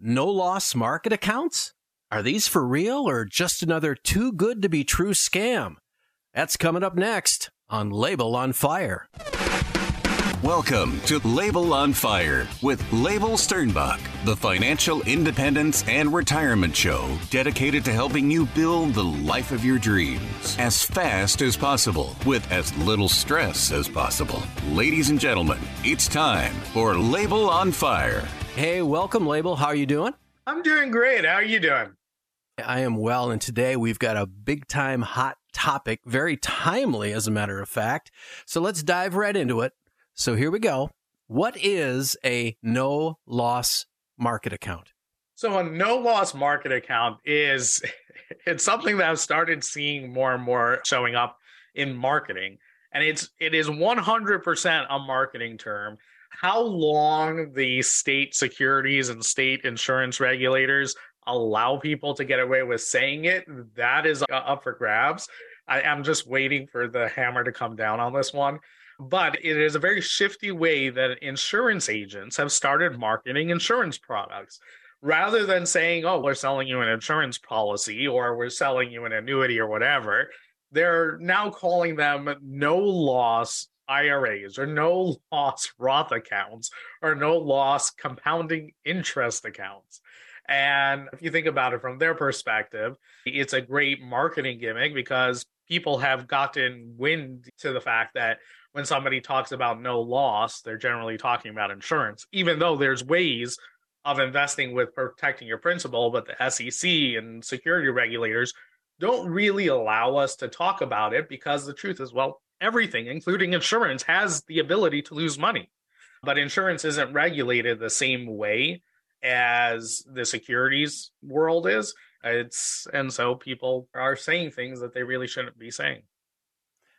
No loss market accounts? Are these for real or just another too good to be true scam? That's coming up next on Leibel on Fire. Welcome to Leibel on Fire with Leibel Sternbach, the financial independence and retirement show dedicated to helping you build the life of your dreams as fast as possible with as little stress as possible. Ladies and gentlemen, it's time for Leibel on Fire. Hey, welcome, Leibel. How are you doing? I'm doing great. How are you doing? I am well, and today we've got a big time hot topic, very timely, as a matter of fact. So let's dive right into it. So here we go. What is a no loss market account? So a no loss market account is it's something that I've started seeing more and more showing up in marketing. And it's it is 100% a marketing term how long the state securities and state insurance regulators allow people to get away with saying it, that is up for grabs. I am just waiting for the hammer to come down on this one. But it is a very shifty way that insurance agents have started marketing insurance products. Rather than saying, oh, we're selling you an insurance policy or we're selling you an annuity or whatever, they're now calling them no loss IRAs or no loss Roth accounts or no loss compounding interest accounts. And if you think about it from their perspective, it's a great marketing gimmick because people have gotten wind to the fact that when somebody talks about no loss, they're generally talking about insurance, even though there's ways of investing with protecting your principal, but the SEC and security regulators don't really allow us to talk about it because the truth is, well, everything, including insurance, has the ability to lose money. But insurance isn't regulated the same way as the securities world is. It's and so people are saying things that they really shouldn't be saying.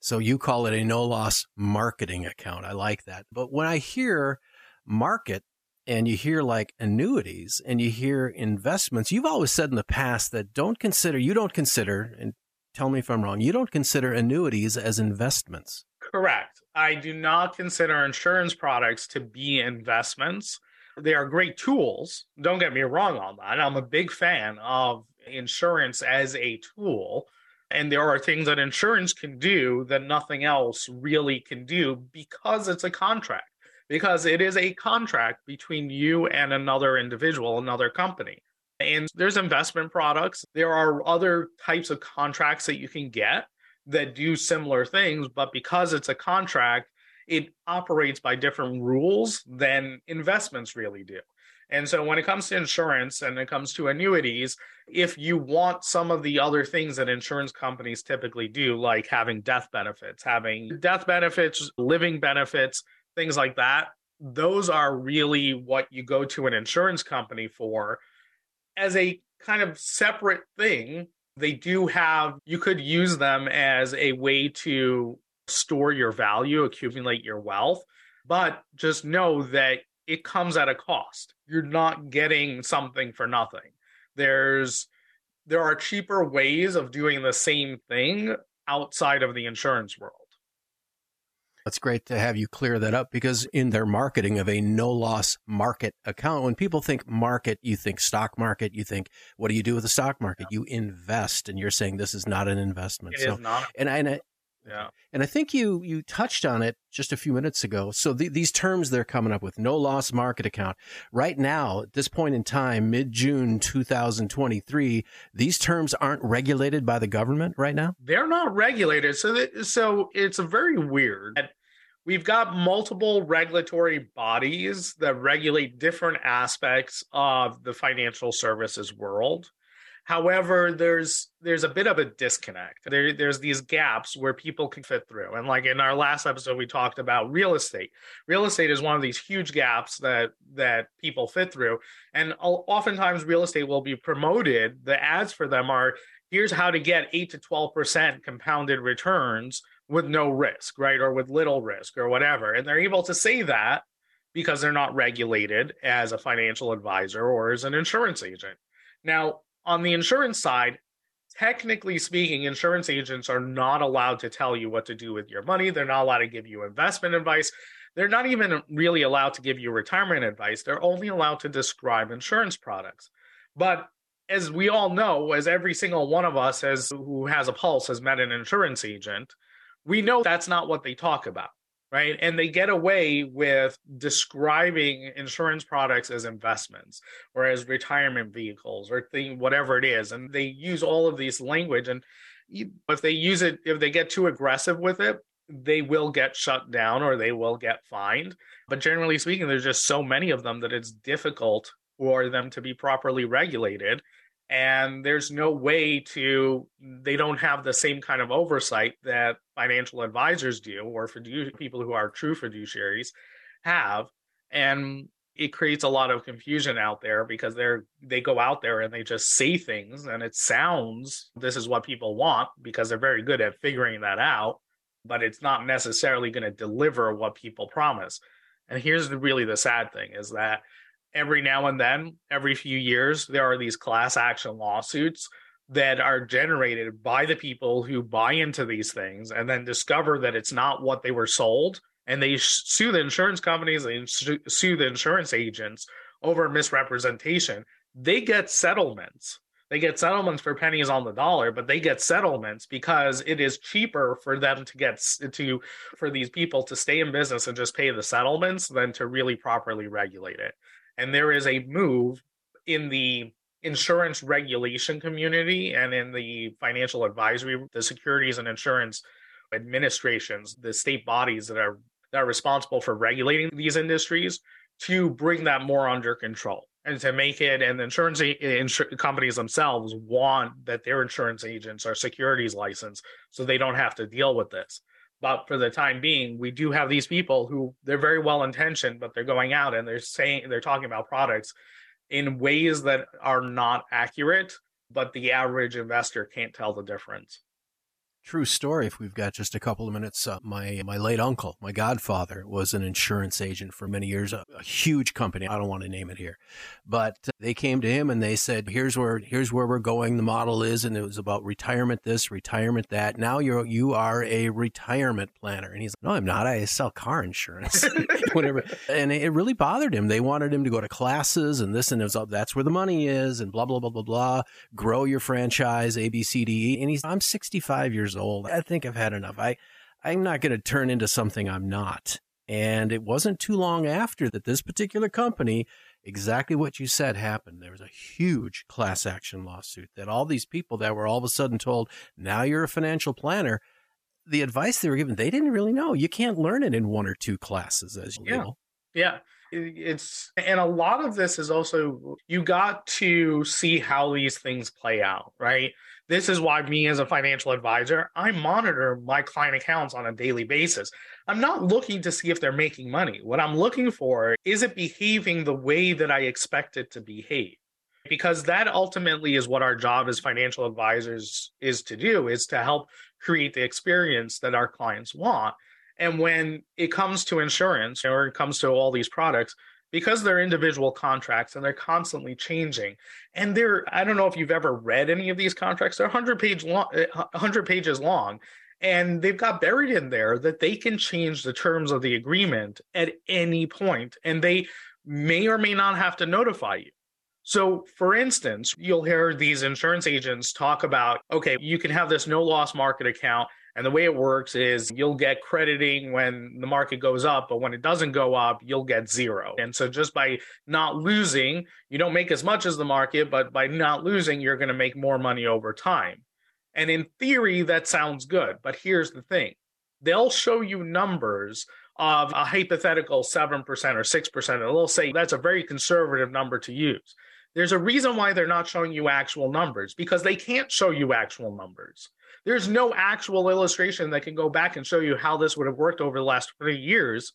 So you call it a no loss marketing account. I like that. But when I hear market and you hear like annuities and you hear investments, you've always said in the past that don't consider, you don't consider, and tell me if I'm wrong, you don't consider annuities as investments. Correct. I do not consider insurance products to be investments. They are great tools. Don't get me wrong on that. I'm a big fan of insurance as a tool. And there are things that insurance can do that nothing else really can do because it's a contract, because it is a contract between you and another individual, another company. And there's investment products. There are other types of contracts that you can get that do similar things, but because it's a contract, it operates by different rules than investments really do. And so when it comes to insurance and it comes to annuities, if you want some of the other things that insurance companies typically do, like having death benefits, having death benefits, living benefits, things like that, those are really what you go to an insurance company for as a kind of separate thing, they do have, you could use them as a way to store your value, accumulate your wealth, but just know that it comes at a cost. You're not getting something for nothing. There's, there are cheaper ways of doing the same thing outside of the insurance world. It's great to have you clear that up because in their marketing of a no loss market account, when people think market, you think stock market, you think, what do you do with the stock market? Yeah. You invest and you're saying this is not an investment. It so, is not. And I, and I, yeah. And I think you you touched on it just a few minutes ago. So the, these terms they're coming up with no loss market account right now at this point in time, mid June 2023, these terms aren't regulated by the government right now. They're not regulated. So that, so it's a very weird. We've got multiple regulatory bodies that regulate different aspects of the financial services world. However, there's there's a bit of a disconnect. There, there's these gaps where people can fit through. And like in our last episode, we talked about real estate. Real estate is one of these huge gaps that that people fit through. And oftentimes, real estate will be promoted. The ads for them are here's how to get eight to twelve percent compounded returns with no risk, right, or with little risk, or whatever. And they're able to say that because they're not regulated as a financial advisor or as an insurance agent. Now, on the insurance side, technically speaking, insurance agents are not allowed to tell you what to do with your money. They're not allowed to give you investment advice. they're not even really allowed to give you retirement advice. They're only allowed to describe insurance products. But as we all know, as every single one of us has who has a pulse has met an insurance agent, we know that's not what they talk about, right? And they get away with describing insurance products as investments or as retirement vehicles or thing, whatever it is. And they use all of these language. And if they use it, if they get too aggressive with it, they will get shut down or they will get fined. But generally speaking, there's just so many of them that it's difficult for them to be properly regulated and there's no way to they don't have the same kind of oversight that financial advisors do or fidu- people who are true fiduciaries have. And it creates a lot of confusion out there because they're they go out there and they just say things and it sounds this is what people want because they're very good at figuring that out but it's not necessarily going to deliver what people promise. And here's the, really the sad thing is that every now and then, every few years, there are these class action lawsuits that are generated by the people who buy into these things and then discover that it's not what they were sold. And they sue the insurance companies, they sue the insurance agents over misrepresentation. They get settlements. They get settlements for pennies on the dollar, but they get settlements because it is cheaper for them to get to for these people to stay in business and just pay the settlements than to really properly regulate it. And there is a move in the insurance regulation community and in the financial advisory, the securities and insurance administrations, the state bodies that are that are responsible for regulating these industries to bring that more under control and to make it and the insurance insur- companies themselves want that their insurance agents are securities licensed so they don't have to deal with this but for the time being, we do have these people who they're very well intentioned, but they're going out and they're saying they're talking about products in ways that are not accurate, but the average investor can't tell the difference. True story. If we've got just a couple of minutes, uh, my my late uncle, my godfather, was an insurance agent for many years. A, a, huge company. I don't want to name it here, but they came to him and they said, "Here's where here's where we're going. The model is, and it was about retirement this, retirement that. Now you're you are a retirement planner." And he's like, "No, I'm not. I sell car insurance, whatever." And it really bothered him. They wanted him to go to classes and this and it was, that's where the money is, and blah blah blah blah blah. Grow your franchise, A B C D E. And he's, I'm 65 years years old. I think I've had enough. I, I'm not going to turn into something I'm not. And it wasn't too long after that this particular company, exactly what you said happened. There was a huge class action lawsuit that all these people that were all of a sudden told, now you're a financial planner. The advice they were given, they didn't really know. You can't learn it in one or two classes, as you yeah. know. Yeah. It's, and a lot of this is also, you got to see how these things play out, right? This is why me as a financial advisor, I monitor my client accounts on a daily basis. I'm not looking to see if they're making money. What I'm looking for is it behaving the way that I expect it to behave? Because that ultimately is what our job as financial advisors is to do is to help create the experience that our clients want. And when it comes to insurance or it comes to all these products, because they're individual contracts and they're constantly changing. And they're i don't know if you've ever read any of these contracts they're 100 page long 100 eh, pages long. And they've got buried in there that they can change the terms of the agreement at any point and they may or may not have to notify you. So, for instance, you'll hear these insurance agents talk about okay, you can have this no loss market account and the way it works is you'll get crediting when the market goes up, but when it doesn't go up, you'll get zero. And so just by not losing, you don't make as much as the market, but by not losing, you're going to make more money over time. And in theory, that sounds good. But here's the thing they'll show you numbers of a hypothetical 7% or 6%, and they'll say that's a very conservative number to use. There's a reason why they're not showing you actual numbers because they can't show you actual numbers. There's no actual illustration that can go back and show you how this would have worked over the last three years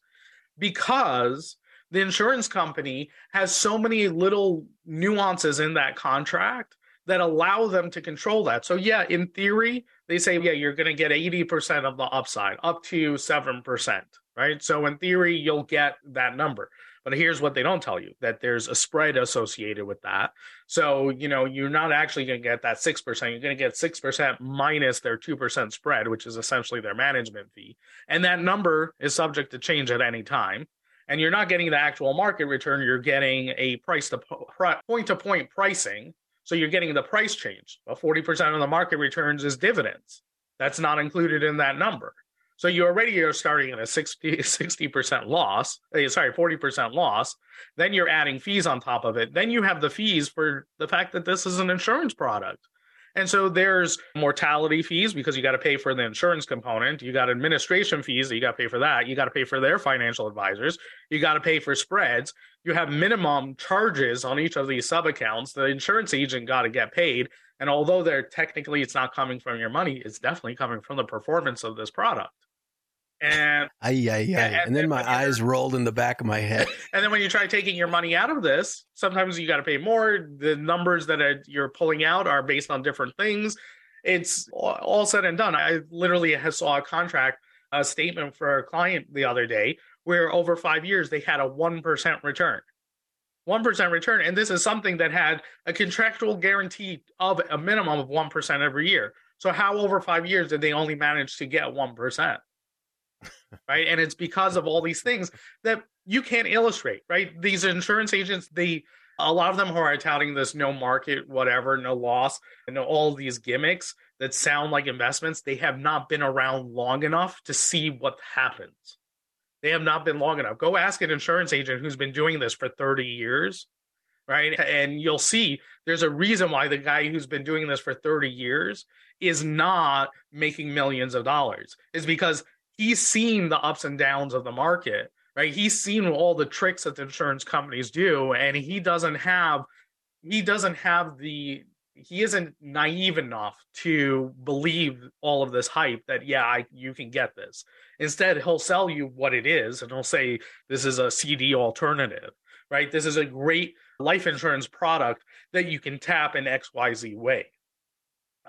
because the insurance company has so many little nuances in that contract that allow them to control that. So, yeah, in theory, they say, yeah, you're going to get 80% of the upside, up to 7%, right? So, in theory, you'll get that number. But here's what they don't tell you that there's a spread associated with that. So, you know, you're not actually going to get that 6%. You're going to get 6% minus their 2% spread, which is essentially their management fee. And that number is subject to change at any time. And you're not getting the actual market return. You're getting a price to point to point pricing. So you're getting the price change. But 40% of the market returns is dividends. That's not included in that number. So you already are starting at a 60, 60% loss, eh, sorry, 40% loss. Then you're adding fees on top of it. Then you have the fees for the fact that this is an insurance product. And so there's mortality fees because you got to pay for the insurance component. You got administration fees that you got to pay for that. You got to pay for their financial advisors. You got to pay for spreads. You have minimum charges on each of these sub accounts. The insurance agent got to get paid. And although they're technically it's not coming from your money, it's definitely coming from the performance of this product. And ay, ay, ay. And, and, then my eyes rolled in the back of my head. And then when you try taking your money out of this, sometimes you got to pay more. The numbers that are, you're pulling out are based on different things. It's all said and done. I literally saw a contract, a statement for a client the other day where over five years they had a 1% return. 1% return. And this is something that had a contractual guarantee of a minimum of 1% every year. So, how over five years did they only manage to get 1%? Right? And it's because of all these things that you can't illustrate, right? These insurance agents, they a lot of them who are touting this no market, whatever, no loss, and all these gimmicks that sound like investments, they have not been around long enough to see what happens. They have not been long enough. Go ask an insurance agent who's been doing this for 30 years, right? And you'll see there's a reason why the guy who's been doing this for 30 years is not making millions of dollars. Is because he's seen the ups and downs of the market, right? He's seen all the tricks that the insurance companies do, and he doesn't have he doesn't have the he isn't naive enough to believe all of this hype that yeah I, you can get this. Instead he'll sell you what it is and he'll say this is a cd alternative right? This is a great life insurance product that you can tap in xyz way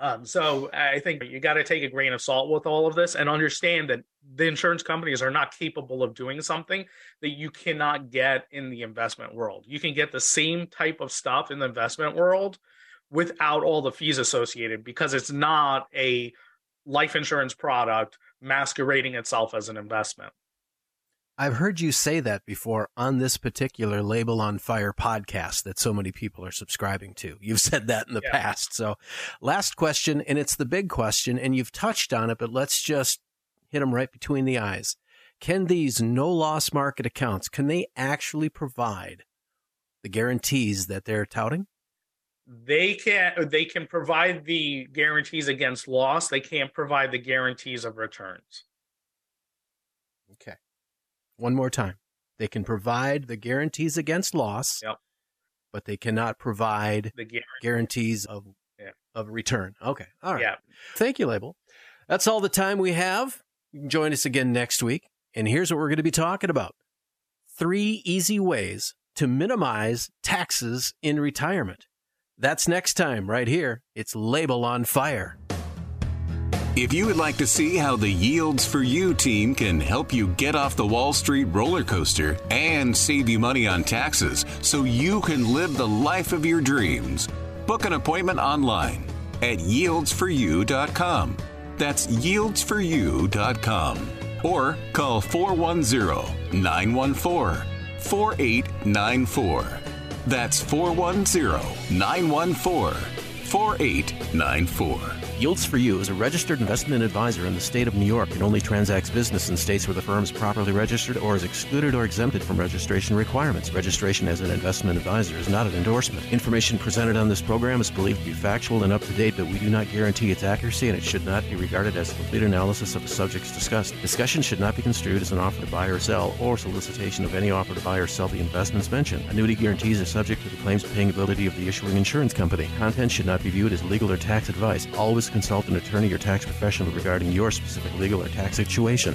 um, so I think you got to take a grain of salt with all of this and understand that the insurance companies are not capable of doing something that you cannot get in the investment world. You can get the same type of stuff in the investment world without all the fees associated because it's not a life insurance product masquerading itself as an investment. I've heard you say that before on this particular Leibel on Fire podcast that so many people are subscribing to. You've said that in the yeah. past. So, last question, and it's the big question, and you've touched on it, but let's just hit them right between the eyes. Can these no loss market accounts can they actually provide the guarantees that they're touting? They can they can provide the guarantees against loss. They can't provide the guarantees of returns. Okay. One more time. They can provide the guarantees against loss, yep. but they cannot provide the guarantee. guarantees of yeah. of return. Okay. All right. Yeah. Thank you, Leibel. That's all the time we have. You can join us again next week. And here's what we're going to be talking about three easy ways to minimize taxes in retirement. That's next time, right here. It's Leibel on Fire. If you would like to see how the Yields for You team can help you get off the Wall Street roller coaster and save you money on taxes so you can live the life of your dreams, book an appointment online at yieldsforyou.com. That's yieldsforyou.com. Or call 410 914 4894. That's 410 914 4894. Yields for You is a registered investment advisor in the state of New York and only transacts business in states where the firm is properly registered or is excluded or exempted from registration requirements. Registration as an investment advisor is not an endorsement. Information presented on this program is believed to be factual and up to date, but we do not guarantee its accuracy and it should not be regarded as a complete analysis of the subjects discussed. Discussion should not be construed as an offer to buy or sell or solicitation of any offer to buy or sell the investments mentioned. Annuity guarantees are subject to the claims paying ability of the issuing insurance company. Content should not be viewed as legal or tax advice. Consult an attorney or tax professional regarding your specific legal or tax situation.